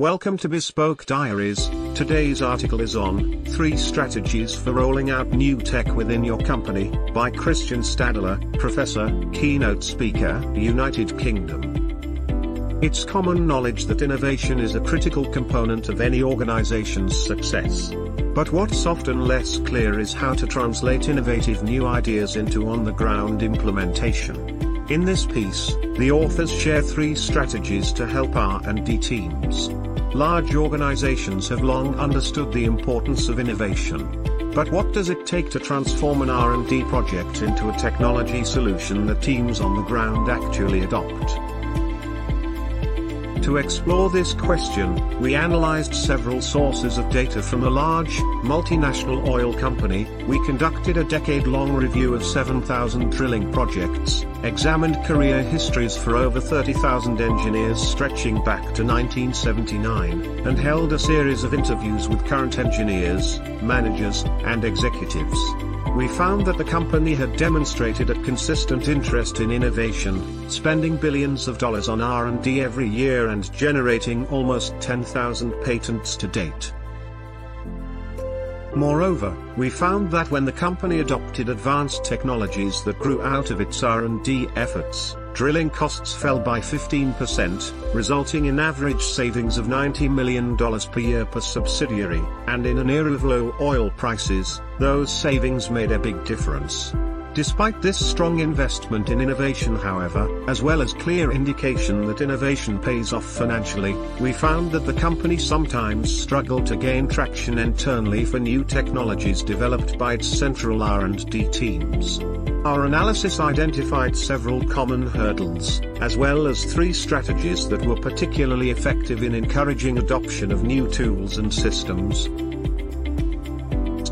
Welcome to Bespoke Diaries. Today's article is on 3 Strategies for Rolling Out New Tech Within Your Company by Christian Stadler, Professor, Keynote Speaker, United Kingdom. It's common knowledge that innovation is a critical component of any organization's success. But what's often less clear is how to translate innovative new ideas into on the ground implementation. In this piece, the authors share three strategies to help R&D teams. Large organizations have long understood the importance of innovation. But what does it take to transform an R&D project into a technology solution that teams on the ground actually adopt? To explore this question, we analyzed several sources of data from a large, multinational oil company. We conducted a decade-long review of 7,000 drilling projects, examined career histories for over 30,000 engineers stretching back to 1979, and held a series of interviews with current engineers, managers, and executives we found that the company had demonstrated a consistent interest in innovation, spending billions of dollars on R&D every year and generating almost 10,000 patents to date. Moreover, we found that when the company adopted advanced technologies that grew out of its R&D efforts, drilling costs fell by 15%, resulting in average savings of $90 million per year per subsidiary, and in an era of low oil prices, those savings made a big difference. Despite this strong investment in innovation however, as well as clear indication that innovation pays off financially, we found that the company sometimes struggled to gain traction internally for new technologies developed by its central R&D teams. Our analysis identified several common hurdles, as well as three strategies that were particularly effective in encouraging adoption of new tools and systems,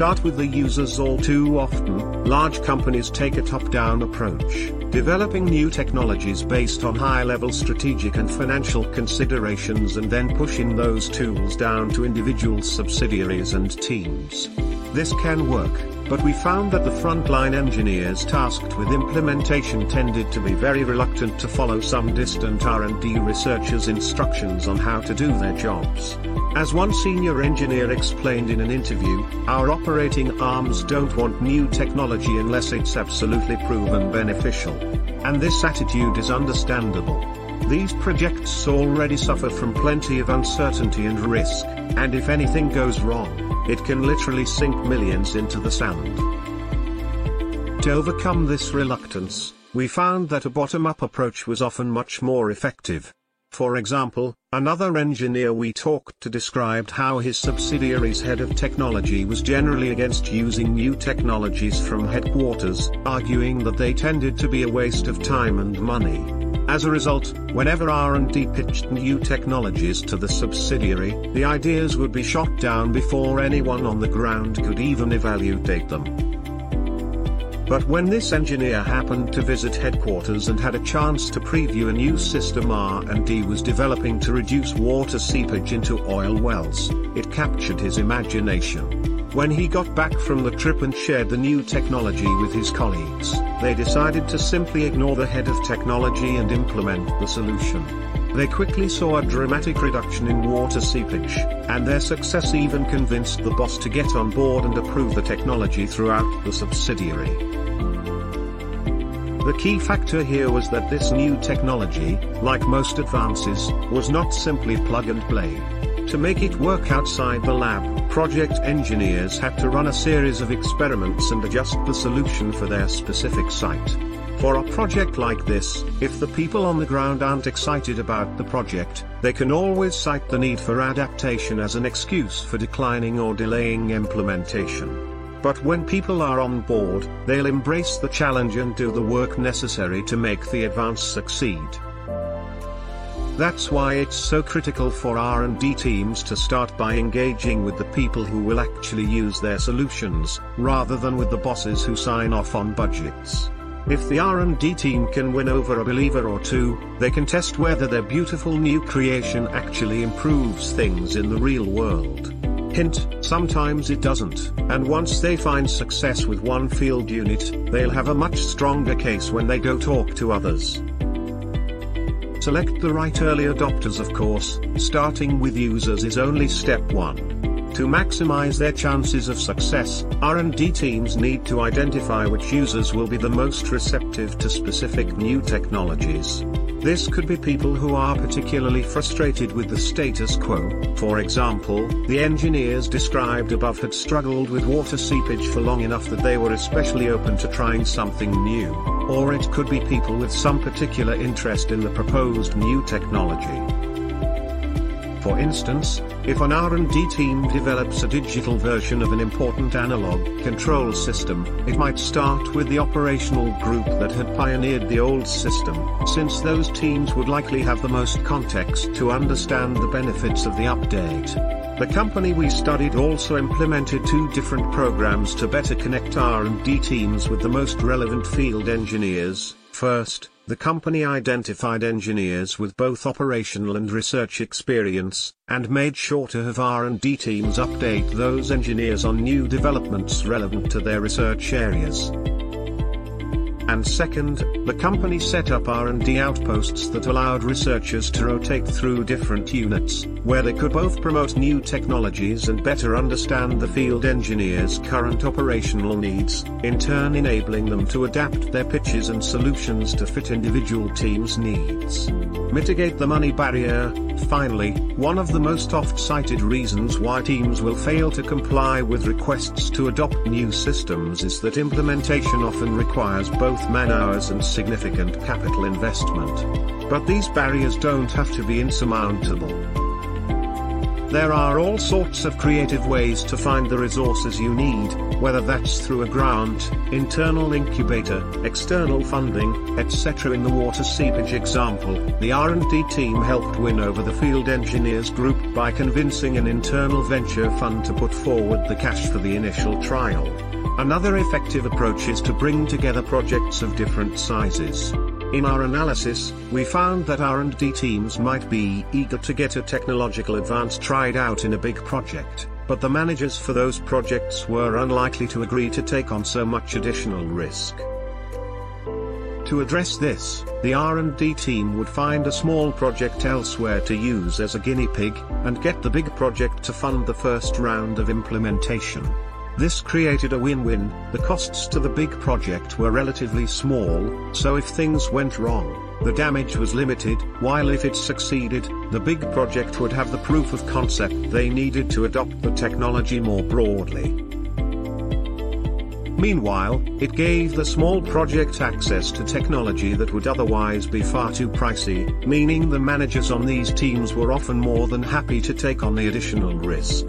start with the users all too often, large companies take a top-down approach, developing new technologies based on high-level strategic and financial considerations and then pushing those tools down to individual subsidiaries and teams. This can work, but we found that the frontline engineers tasked with implementation tended to be very reluctant to follow some distant R&D researchers' instructions on how to do their jobs. As one senior engineer explained in an interview, our operating arms don't want new technology unless it's absolutely proven beneficial. And this attitude is understandable. These projects already suffer from plenty of uncertainty and risk, and if anything goes wrong, it can literally sink millions into the sand. To overcome this reluctance, we found that a bottom-up approach was often much more effective. For example, another engineer we talked to described how his subsidiary's head of technology was generally against using new technologies from headquarters, arguing that they tended to be a waste of time and money. As a result, whenever R&D pitched new technologies to the subsidiary, the ideas would be shot down before anyone on the ground could even evaluate them. But when this engineer happened to visit headquarters and had a chance to preview a new system R&D was developing to reduce water seepage into oil wells, it captured his imagination. When he got back from the trip and shared the new technology with his colleagues, they decided to simply ignore the head of technology and implement the solution. They quickly saw a dramatic reduction in water seepage, and their success even convinced the boss to get on board and approve the technology throughout the subsidiary. The key factor here was that this new technology, like most advances, was not simply plug and play. To make it work outside the lab, project engineers had to run a series of experiments and adjust the solution for their specific site. For a project like this, if the people on the ground aren't excited about the project, they can always cite the need for adaptation as an excuse for declining or delaying implementation. But when people are on board, they'll embrace the challenge and do the work necessary to make the advance succeed. That's why it's so critical for R&D teams to start by engaging with the people who will actually use their solutions, rather than with the bosses who sign off on budgets. If the R&D team can win over a believer or two, they can test whether their beautiful new creation actually improves things in the real world. Hint, sometimes it doesn't, and once they find success with one field unit, they'll have a much stronger case when they go talk to others. Select the right early adopters of course, starting with users is only step 1. To maximize their chances of success, R&D teams need to identify which users will be the most receptive to specific new technologies. This could be people who are particularly frustrated with the status quo, for example, the engineers described above had struggled with water seepage for long enough that they were especially open to trying something new, or it could be people with some particular interest in the proposed new technology. For instance, if an R&D team develops a digital version of an important analog control system, it might start with the operational group that had pioneered the old system, since those teams would likely have the most context to understand the benefits of the update. The company we studied also implemented two different programs to better connect R&D teams with the most relevant field engineers. First, the company identified engineers with both operational and research experience, and made sure to have R&D teams update those engineers on new developments relevant to their research areas. And second, the company set up R&D outposts that allowed researchers to rotate through different units, where they could both promote new technologies and better understand the field engineers' current operational needs, in turn enabling them to adapt their pitches and solutions to fit individual teams' needs. Mitigate the money barrier, finally, one of the most oft-cited reasons why teams will fail to comply with requests to adopt new systems is that implementation often requires both man-hours and significant capital investment. But these barriers don't have to be insurmountable. There are all sorts of creative ways to find the resources you need, whether that's through a grant, internal incubator, external funding, etc. In the water seepage example, the R&D team helped win over the field engineers group by convincing an internal venture fund to put forward the cash for the initial trial. Another effective approach is to bring together projects of different sizes. In our analysis, we found that R&D teams might be eager to get a technological advance tried out in a big project, but the managers for those projects were unlikely to agree to take on so much additional risk. To address this, the R&D team would find a small project elsewhere to use as a guinea pig, and get the big project to fund the first round of implementation. This created a win-win, the costs to the big project were relatively small, so if things went wrong, the damage was limited, while if it succeeded, the big project would have the proof of concept they needed to adopt the technology more broadly. Meanwhile, it gave the small project access to technology that would otherwise be far too pricey, meaning the managers on these teams were often more than happy to take on the additional risk.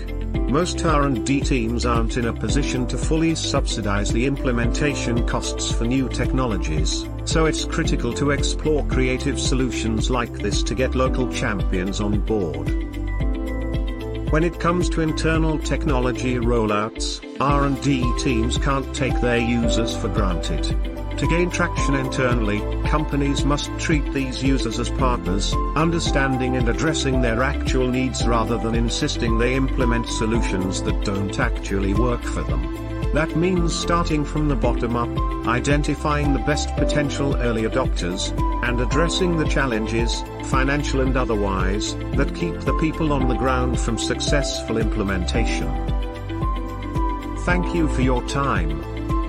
Most R&D teams aren't in a position to fully subsidize the implementation costs for new technologies, so it's critical to explore creative solutions like this to get local champions on board. When it comes to internal technology rollouts, R&D teams can't take their users for granted. To gain traction internally, companies must treat these users as partners, understanding and addressing their actual needs rather than insisting they implement solutions that don't actually work for them. That means starting from the bottom up, identifying the best potential early adopters, and addressing the challenges, financial and otherwise, that keep the people on the ground from successful implementation. Thank you for your time.